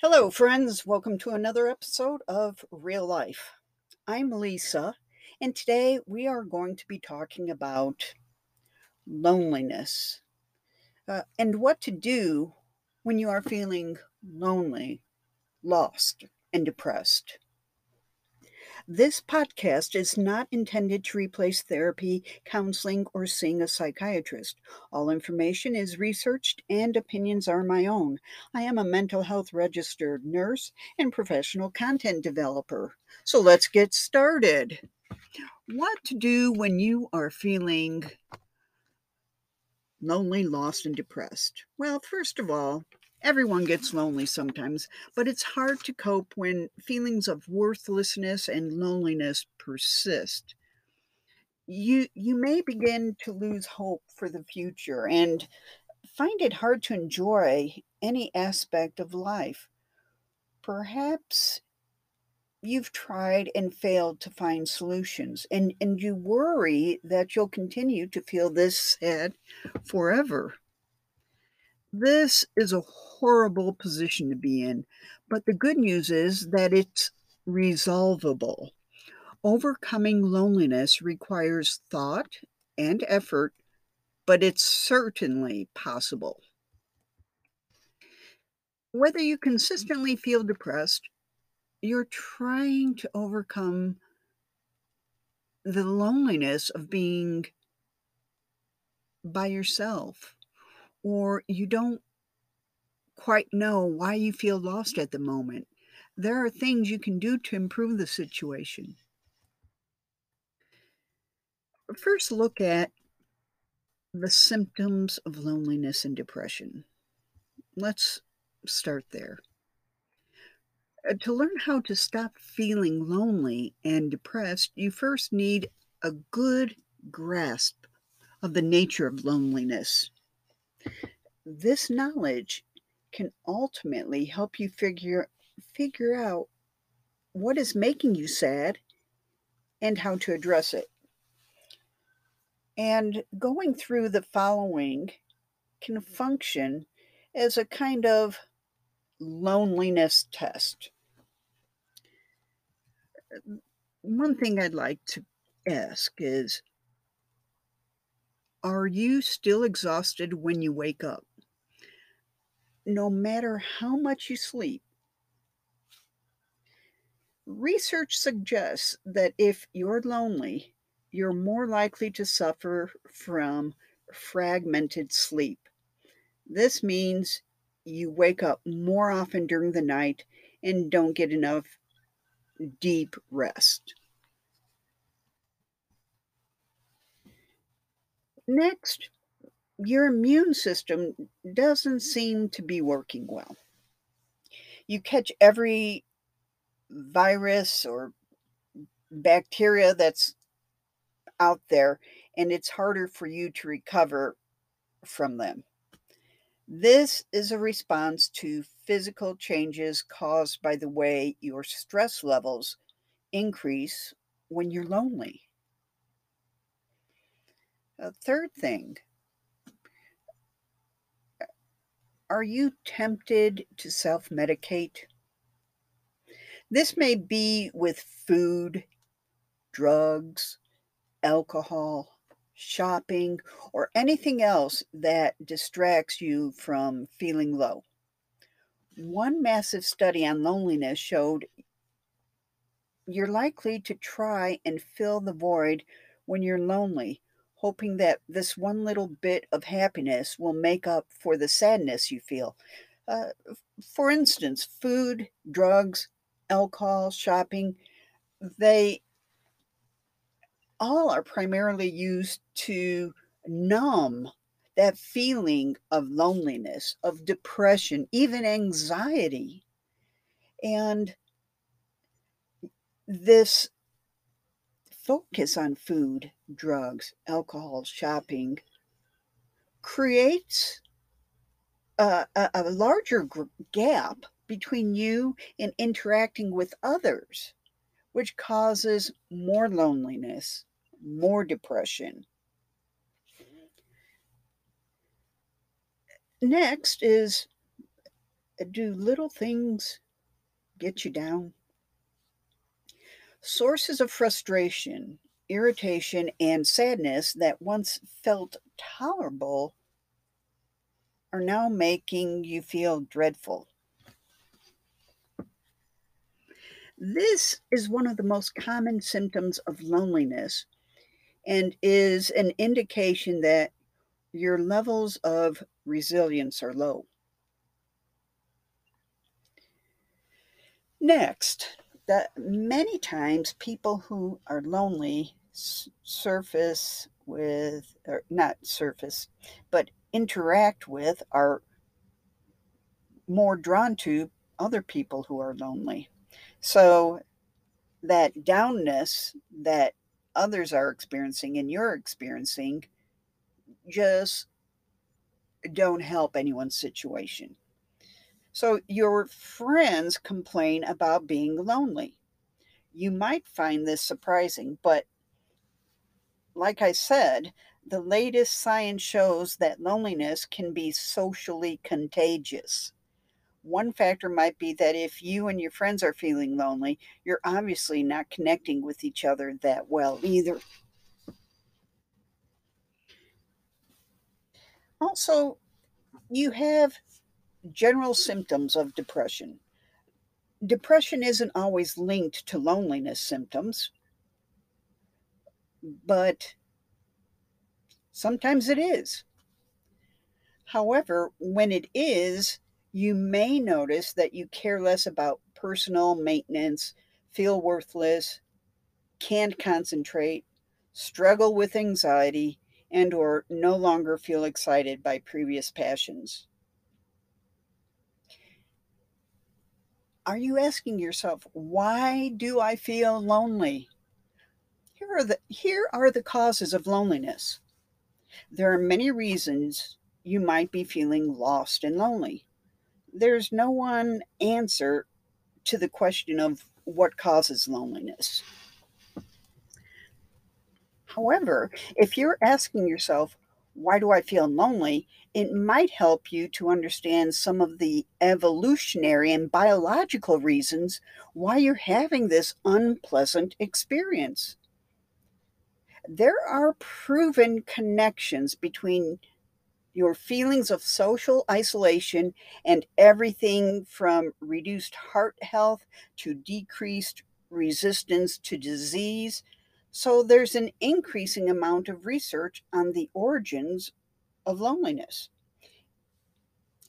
Hello, friends. Welcome to another episode of Real Life. I'm Lisa, and today we are going to be talking about loneliness uh, and what to do when you are feeling lonely, lost, and depressed. This podcast is not intended to replace therapy, counseling, or seeing a psychiatrist. All information is researched and opinions are my own. I am a mental health registered nurse and professional content developer. So let's get started. What to do when you are feeling lonely, lost, and depressed? Well, first of all, Everyone gets lonely sometimes, but it's hard to cope when feelings of worthlessness and loneliness persist. You you may begin to lose hope for the future and find it hard to enjoy any aspect of life. Perhaps you've tried and failed to find solutions and and you worry that you'll continue to feel this sad forever. This is a horrible position to be in, but the good news is that it's resolvable. Overcoming loneliness requires thought and effort, but it's certainly possible. Whether you consistently feel depressed, you're trying to overcome the loneliness of being by yourself or you don't quite know why you feel lost at the moment, there are things you can do to improve the situation. First, look at the symptoms of loneliness and depression. Let's start there. Uh, to learn how to stop feeling lonely and depressed, you first need a good grasp of the nature of loneliness. This knowledge can ultimately help you figure figure out what is making you sad and how to address it. And going through the following can function as a kind of loneliness test. One thing I'd like to ask is Are you still exhausted when you wake up? no matter how much you sleep. Research suggests that if you're lonely, you're more likely to suffer from fragmented sleep. This means you wake up more often during the night and don't get enough deep rest. Next, your immune system doesn't seem to be working well. You catch every virus or bacteria that's out there, and it's harder for you to recover from them. This is a response to physical changes caused by the way your stress levels increase when you're lonely. A third thing Are you tempted to self medicate? This may be with food, drugs, alcohol, shopping, or anything else that distracts you from feeling low. One massive study on loneliness showed you're likely to try and fill the void when you're lonely hoping that this one little bit of happiness will make up for the sadness you feel. Uh, for instance, food, drugs, alcohol, shopping, they all are primarily used to numb that feeling of loneliness, of depression, even anxiety. And this focus on food, drugs, alcohol, shopping creates a, a, a larger gap between you and interacting with others, which causes more loneliness, more depression. Next is Do little things get you down? Sources of frustration, irritation, and sadness that once felt tolerable are now making you feel dreadful. This is one of the most common symptoms of loneliness and is an indication that your levels of resilience are low. Next, that many times people who are lonely surface with, or not surface, but interact with, are more drawn to other people who are lonely. So that downness that others are experiencing and you're experiencing just don't help anyone's situation. So your friends complain about being lonely. You might find this surprising, but like I said, the latest science shows that loneliness can be socially contagious. One factor might be that if you and your friends are feeling lonely, you're obviously not connecting with each other that well either. Also, you have general symptoms of depression. Depression isn't always linked to loneliness symptoms, but sometimes it is. However, when it is, you may notice that you care less about personal maintenance, feel worthless, can't concentrate, struggle with anxiety, and or no longer feel excited by previous passions. Are you asking yourself, why do I feel lonely? Here are the here are the causes of loneliness. There are many reasons you might be feeling lost and lonely there's no one answer to the question of what causes loneliness. However, if you're asking yourself, why do I feel lonely? It might help you to understand some of the evolutionary and biological reasons why you're having this unpleasant experience. There are proven connections between your feelings of social isolation and everything from reduced heart health to decreased resistance to disease. So there's an increasing amount of research on the origins of loneliness.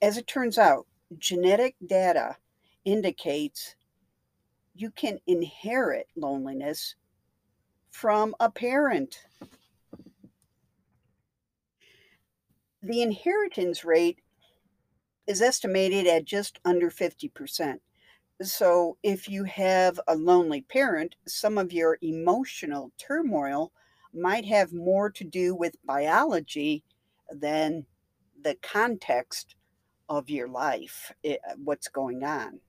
As it turns out, genetic data indicates you can inherit loneliness from a parent. the inheritance rate is estimated at just under 50%. So, if you have a lonely parent, some of your emotional turmoil might have more to do with biology than the context of your life, eh, what's going on.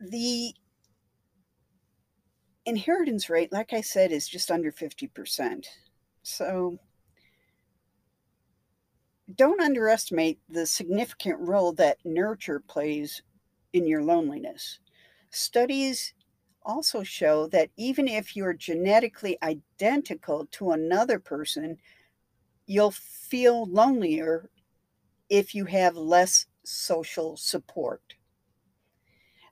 The inheritance rate, like I said, is just under 50%. So don't underestimate the significant role that nurture plays in your loneliness. Studies also show that even if you're genetically identical to another person, you'll feel lonelier if you have less social support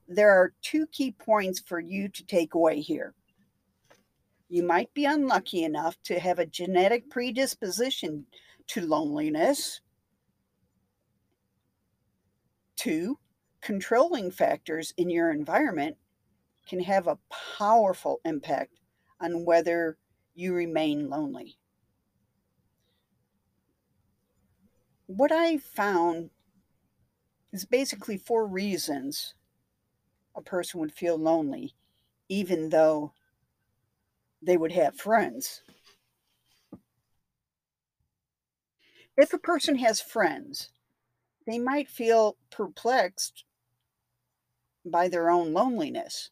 there are two key points for you to take away here. You might be unlucky enough to have a genetic predisposition to loneliness. Two, controlling factors in your environment can have a powerful impact on whether you remain lonely. What I found is basically four reasons a person would feel lonely, even though they would have friends. If a person has friends, they might feel perplexed by their own loneliness.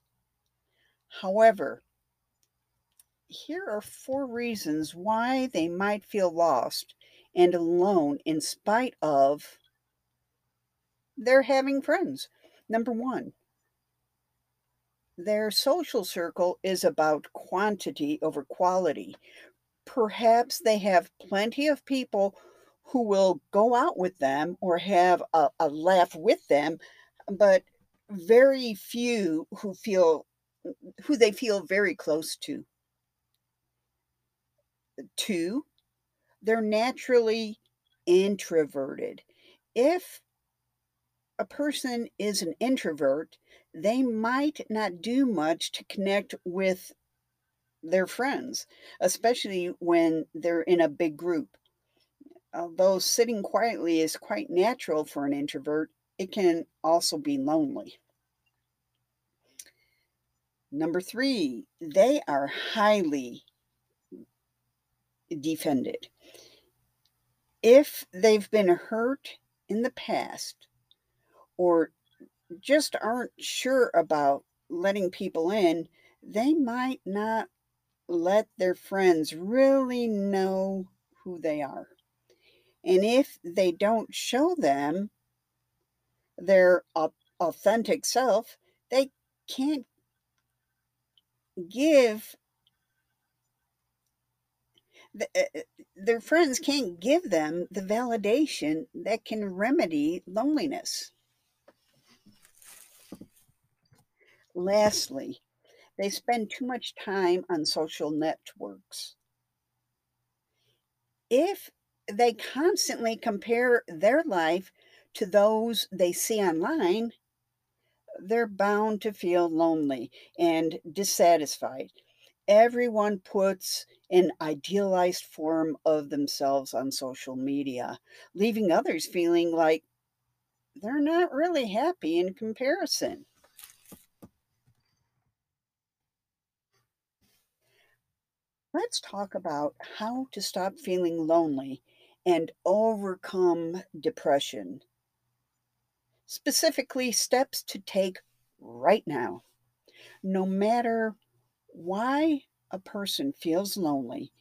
However, here are four reasons why they might feel lost and alone in spite of their having friends. Number one, their social circle is about quantity over quality. Perhaps they have plenty of people who will go out with them or have a, a laugh with them, but very few who feel who they feel very close to. Two, they're naturally introverted. If a person is an introvert, they might not do much to connect with their friends, especially when they're in a big group. Although sitting quietly is quite natural for an introvert, it can also be lonely. Number three, they are highly defended. If they've been hurt in the past or just aren't sure about letting people in, they might not let their friends really know who they are. And if they don't show them their authentic self, they can't give the, uh, their friends can't give them the validation that can remedy loneliness. Lastly, they spend too much time on social networks. If they constantly compare their life to those they see online, they're bound to feel lonely and dissatisfied. Everyone puts an idealized form of themselves on social media, leaving others feeling like they're not really happy in comparison. Let's talk about how to stop feeling lonely and overcome depression specifically steps to take right now. No matter why a person feels lonely,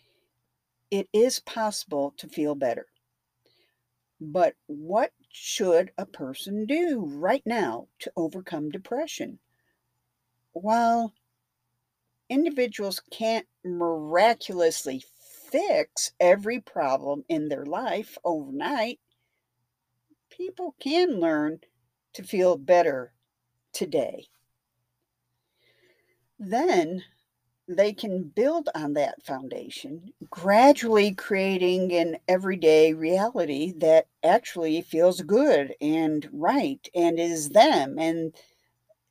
it is possible to feel better. But what should a person do right now to overcome depression? While individuals can't miraculously fix every problem in their life overnight, people can learn to feel better today. Then they can build on that foundation, gradually creating an everyday reality that actually feels good and right and is them and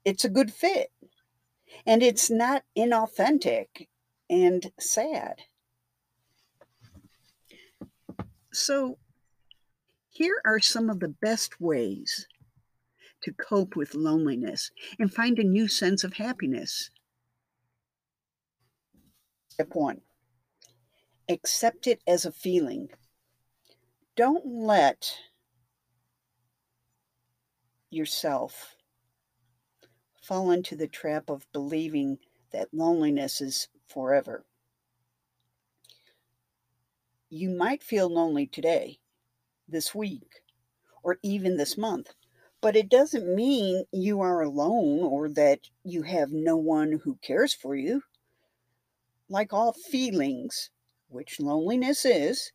it's a good fit. And it's not inauthentic and sad. So, here are some of the best ways to cope with loneliness and find a new sense of happiness. Step one accept it as a feeling. Don't let yourself fall into the trap of believing that loneliness is forever. You might feel lonely today, this week, or even this month, but it doesn't mean you are alone or that you have no one who cares for you. Like all feelings, which loneliness is,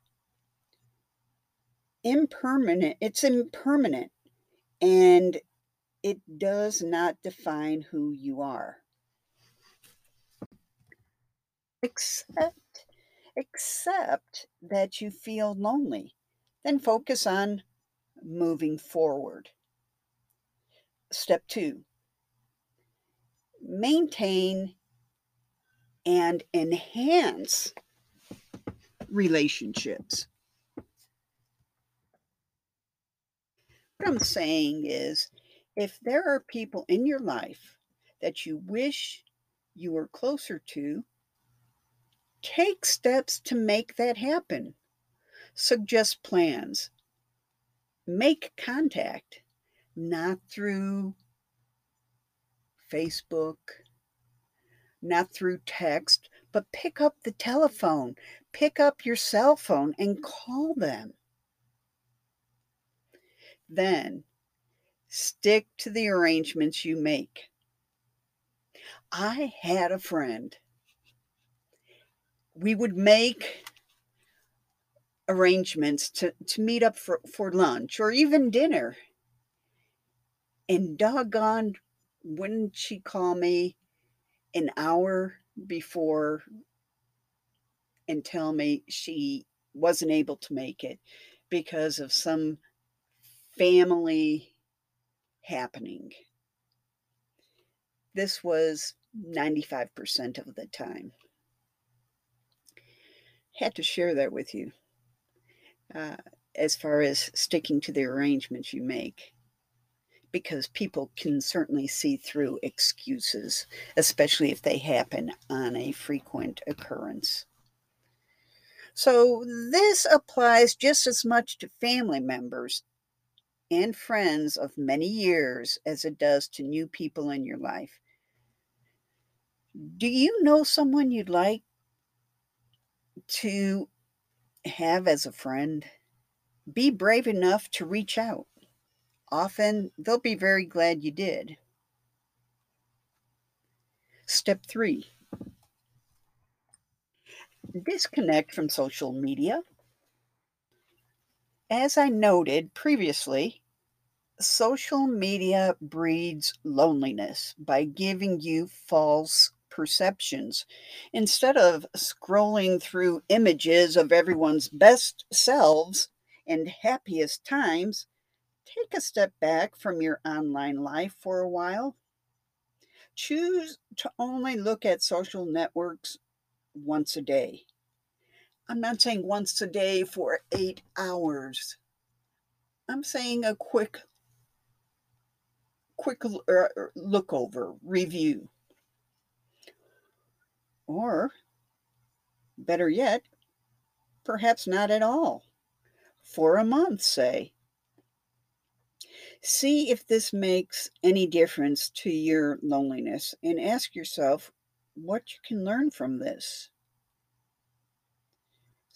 impermanent, it's impermanent and it does not define who you are. Except accept that you feel lonely. Then focus on moving forward. Step two, maintain and enhance relationships. What I'm saying is, if there are people in your life that you wish you were closer to, take steps to make that happen. Suggest plans. Make contact not through Facebook, not through text, but pick up the telephone, pick up your cell phone and call them. Then stick to the arrangements you make. I had a friend. We would make arrangements to, to meet up for, for lunch or even dinner. And doggone, wouldn't she call me an hour before and tell me she wasn't able to make it because of some family happening. This was 95% of the time. Had to share that with you uh, as far as sticking to the arrangements you make because people can certainly see through excuses, especially if they happen on a frequent occurrence. So, this applies just as much to family members and friends of many years as it does to new people in your life. Do you know someone you'd like to have as a friend? Be brave enough to reach out. Often they'll be very glad you did. Step three disconnect from social media. As I noted previously, social media breeds loneliness by giving you false perceptions. Instead of scrolling through images of everyone's best selves and happiest times, take a step back from your online life for a while. Choose to only look at social networks once a day. I'm not saying once a day for eight hours. I'm saying a quick, quick er, er, look over, review. Or, better yet, perhaps not at all. For a month, say. See if this makes any difference to your loneliness and ask yourself what you can learn from this.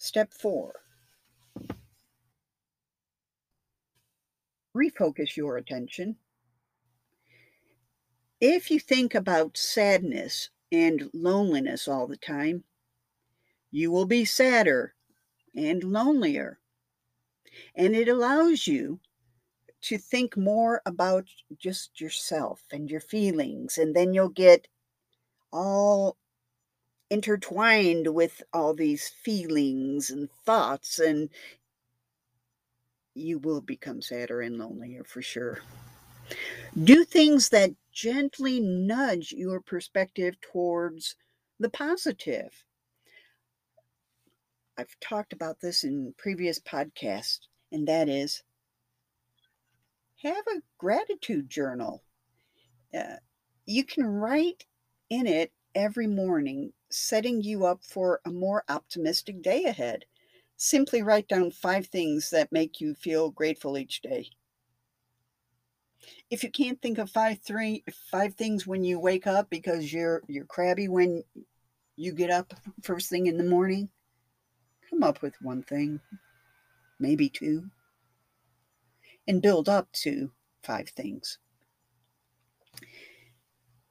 Step four refocus your attention. If you think about sadness and loneliness all the time, you will be sadder and lonelier. And it allows you to think more about just yourself and your feelings, and then you'll get all intertwined with all these feelings and thoughts, and you will become sadder and lonelier for sure. Do things that gently nudge your perspective towards the positive. I've talked about this in previous podcasts, and that is have a gratitude journal. Uh, you can write in it every morning, setting you up for a more optimistic day ahead. Simply write down five things that make you feel grateful each day. If you can't think of five three five things when you wake up because you're you're crabby when you get up first thing in the morning, come up with one thing, maybe two and build up to five things.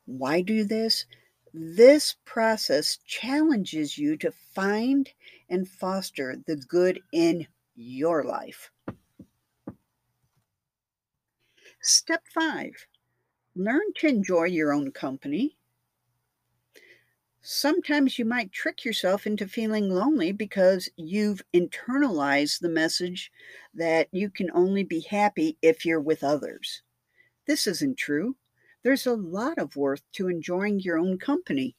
Why do this? This process challenges you to find and foster the good in your life. Step five learn to enjoy your own company Sometimes you might trick yourself into feeling lonely because you've internalized the message that you can only be happy if you're with others. This isn't true. There's a lot of worth to enjoying your own company.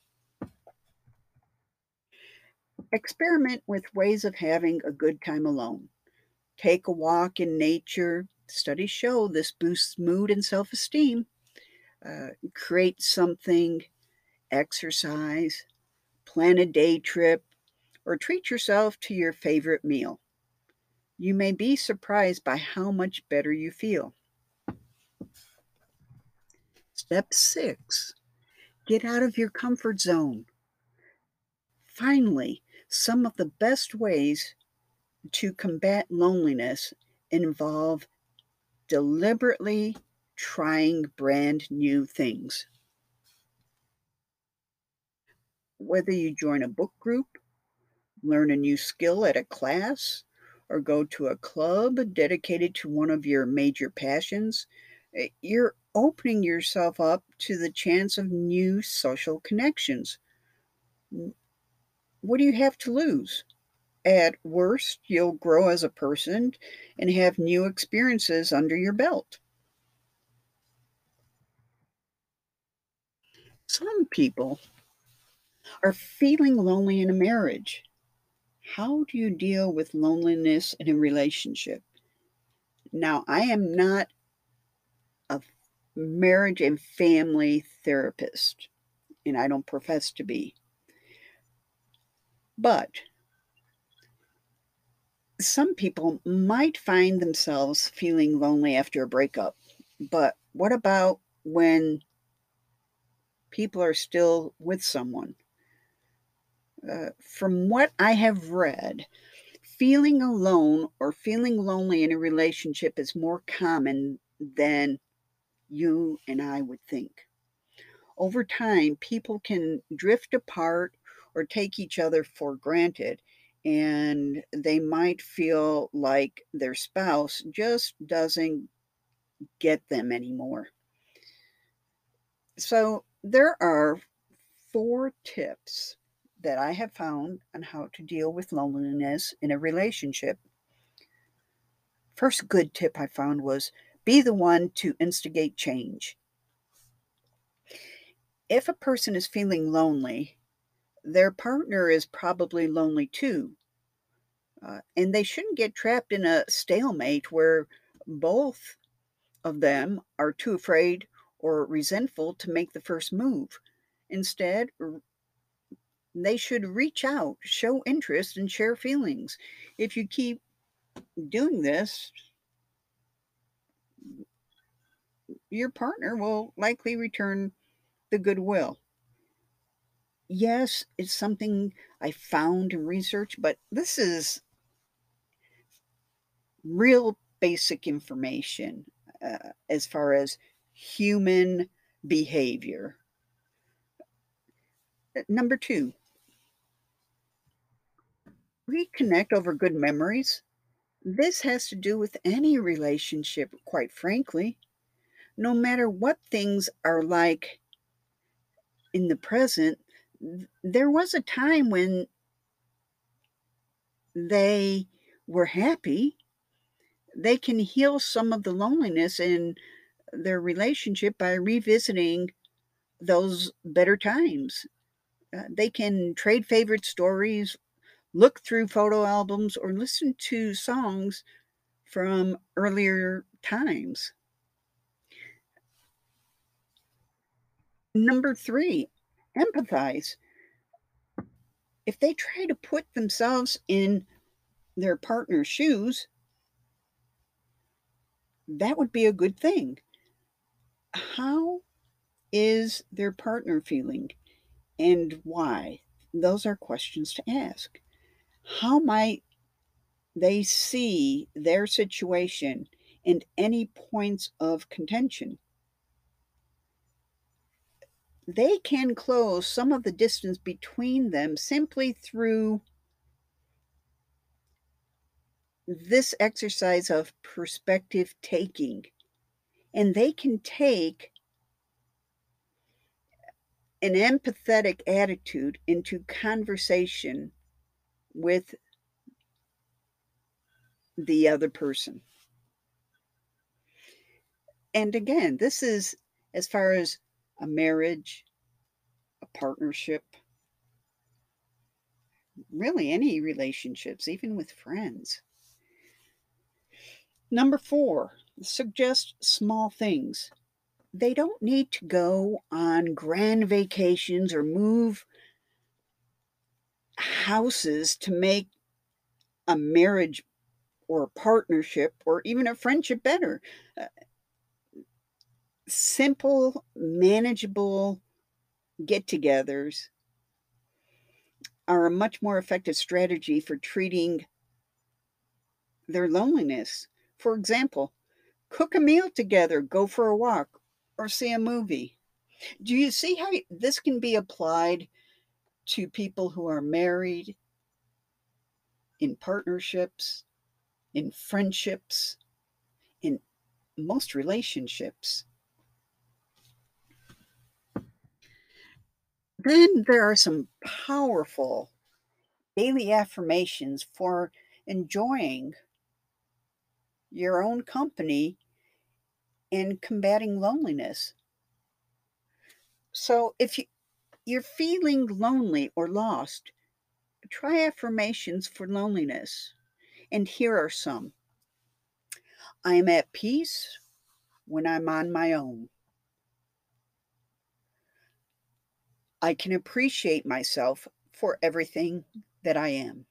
Experiment with ways of having a good time alone. Take a walk in nature. Studies show this boosts mood and self esteem. Uh, create something exercise, plan a day trip, or treat yourself to your favorite meal. You may be surprised by how much better you feel. Step six get out of your comfort zone. Finally, some of the best ways to combat loneliness involve deliberately trying brand new things. Whether you join a book group, learn a new skill at a class, or go to a club dedicated to one of your major passions, eh, you're opening yourself up to the chance of new social connections. What do you have to lose? At worst, you'll grow as a person and have new experiences under your belt. Some people are feeling lonely in a marriage. How do you deal with loneliness in a relationship? Now, I am not a marriage and family therapist, and I don't profess to be. But some people might find themselves feeling lonely after a breakup. But what about when people are still with someone? Uh, from what I have read, feeling alone or feeling lonely in a relationship is more common than you and I would think. Over time, people can drift apart or take each other for granted, and they might feel like their spouse just doesn't get them anymore. So, there are four tips that I have found on how to deal with loneliness in a relationship. First good tip I found was be the one to instigate change. If a person is feeling lonely, their partner is probably lonely too. Uh, and they shouldn't get trapped in a stalemate where both of them are too afraid or resentful to make the first move. Instead, they should reach out, show interest, and share feelings. If you keep doing this, your partner will likely return the goodwill yes, it's something I found in research, but this is real basic information uh, as far as human behavior. Uh, number two, reconnect over good memories. This has to do with any relationship, quite frankly. No matter what things are like in the present, there was a time when they were happy. They can heal some of the loneliness in their relationship by revisiting those better times. Uh, they can trade favorite stories, look through photo albums, or listen to songs from earlier times. Number three, empathize. If they try to put themselves in their partner's shoes, that would be a good thing. How is their partner feeling and why? Those are questions to ask. How might they see their situation and any points of contention? They can close some of the distance between them simply through this exercise of perspective taking. And they can take an empathetic attitude into conversation with the other person. And again, this is as far as a marriage, a partnership, really any relationships, even with friends. Number four, suggest small things. They don't need to go on grand vacations or move houses to make a marriage or a partnership or even a friendship better. Uh, simple, manageable get togethers are a much more effective strategy for treating their loneliness. For example, Cook a meal together, go for a walk, or see a movie. Do you see how this can be applied to people who are married, in partnerships, in friendships, in most relationships? Then there are some powerful daily affirmations for enjoying your own company and combating loneliness. So if you, you're feeling lonely or lost, try affirmations for loneliness. And here are some I am at peace when I'm on my own. I can appreciate myself for everything that I am.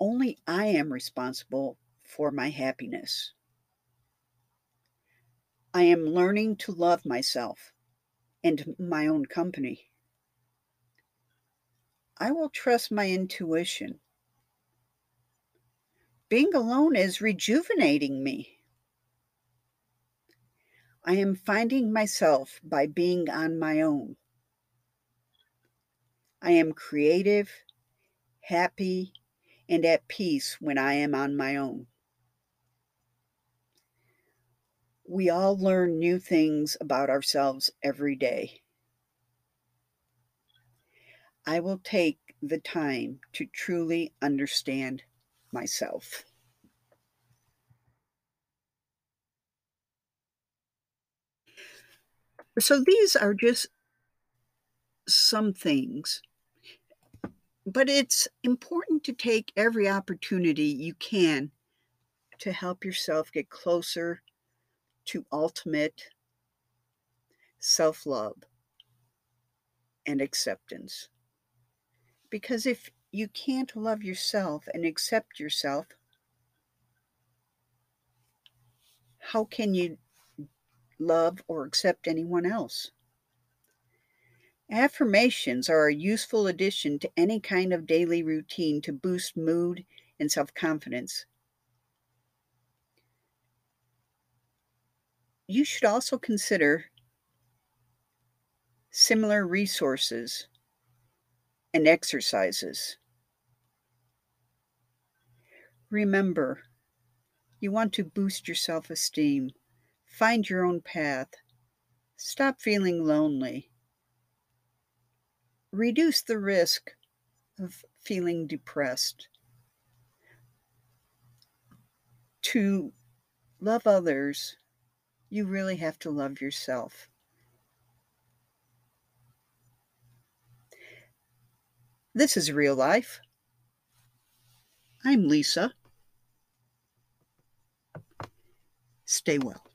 Only I am responsible for my happiness. I am learning to love myself and my own company. I will trust my intuition. Being alone is rejuvenating me. I am finding myself by being on my own. I am creative, happy, and at peace when I am on my own. We all learn new things about ourselves every day. I will take the time to truly understand myself. So these are just some things, but it's important to take every opportunity you can to help yourself get closer to ultimate self love and acceptance. Because if you can't love yourself and accept yourself, how can you love, or accept anyone else. Affirmations are a useful addition to any kind of daily routine to boost mood and self confidence. You should also consider similar resources and exercises. Remember, you want to boost your self esteem. Find your own path. Stop feeling lonely. Reduce the risk of feeling depressed. To love others, you really have to love yourself. This is real life. I'm Lisa. Stay well.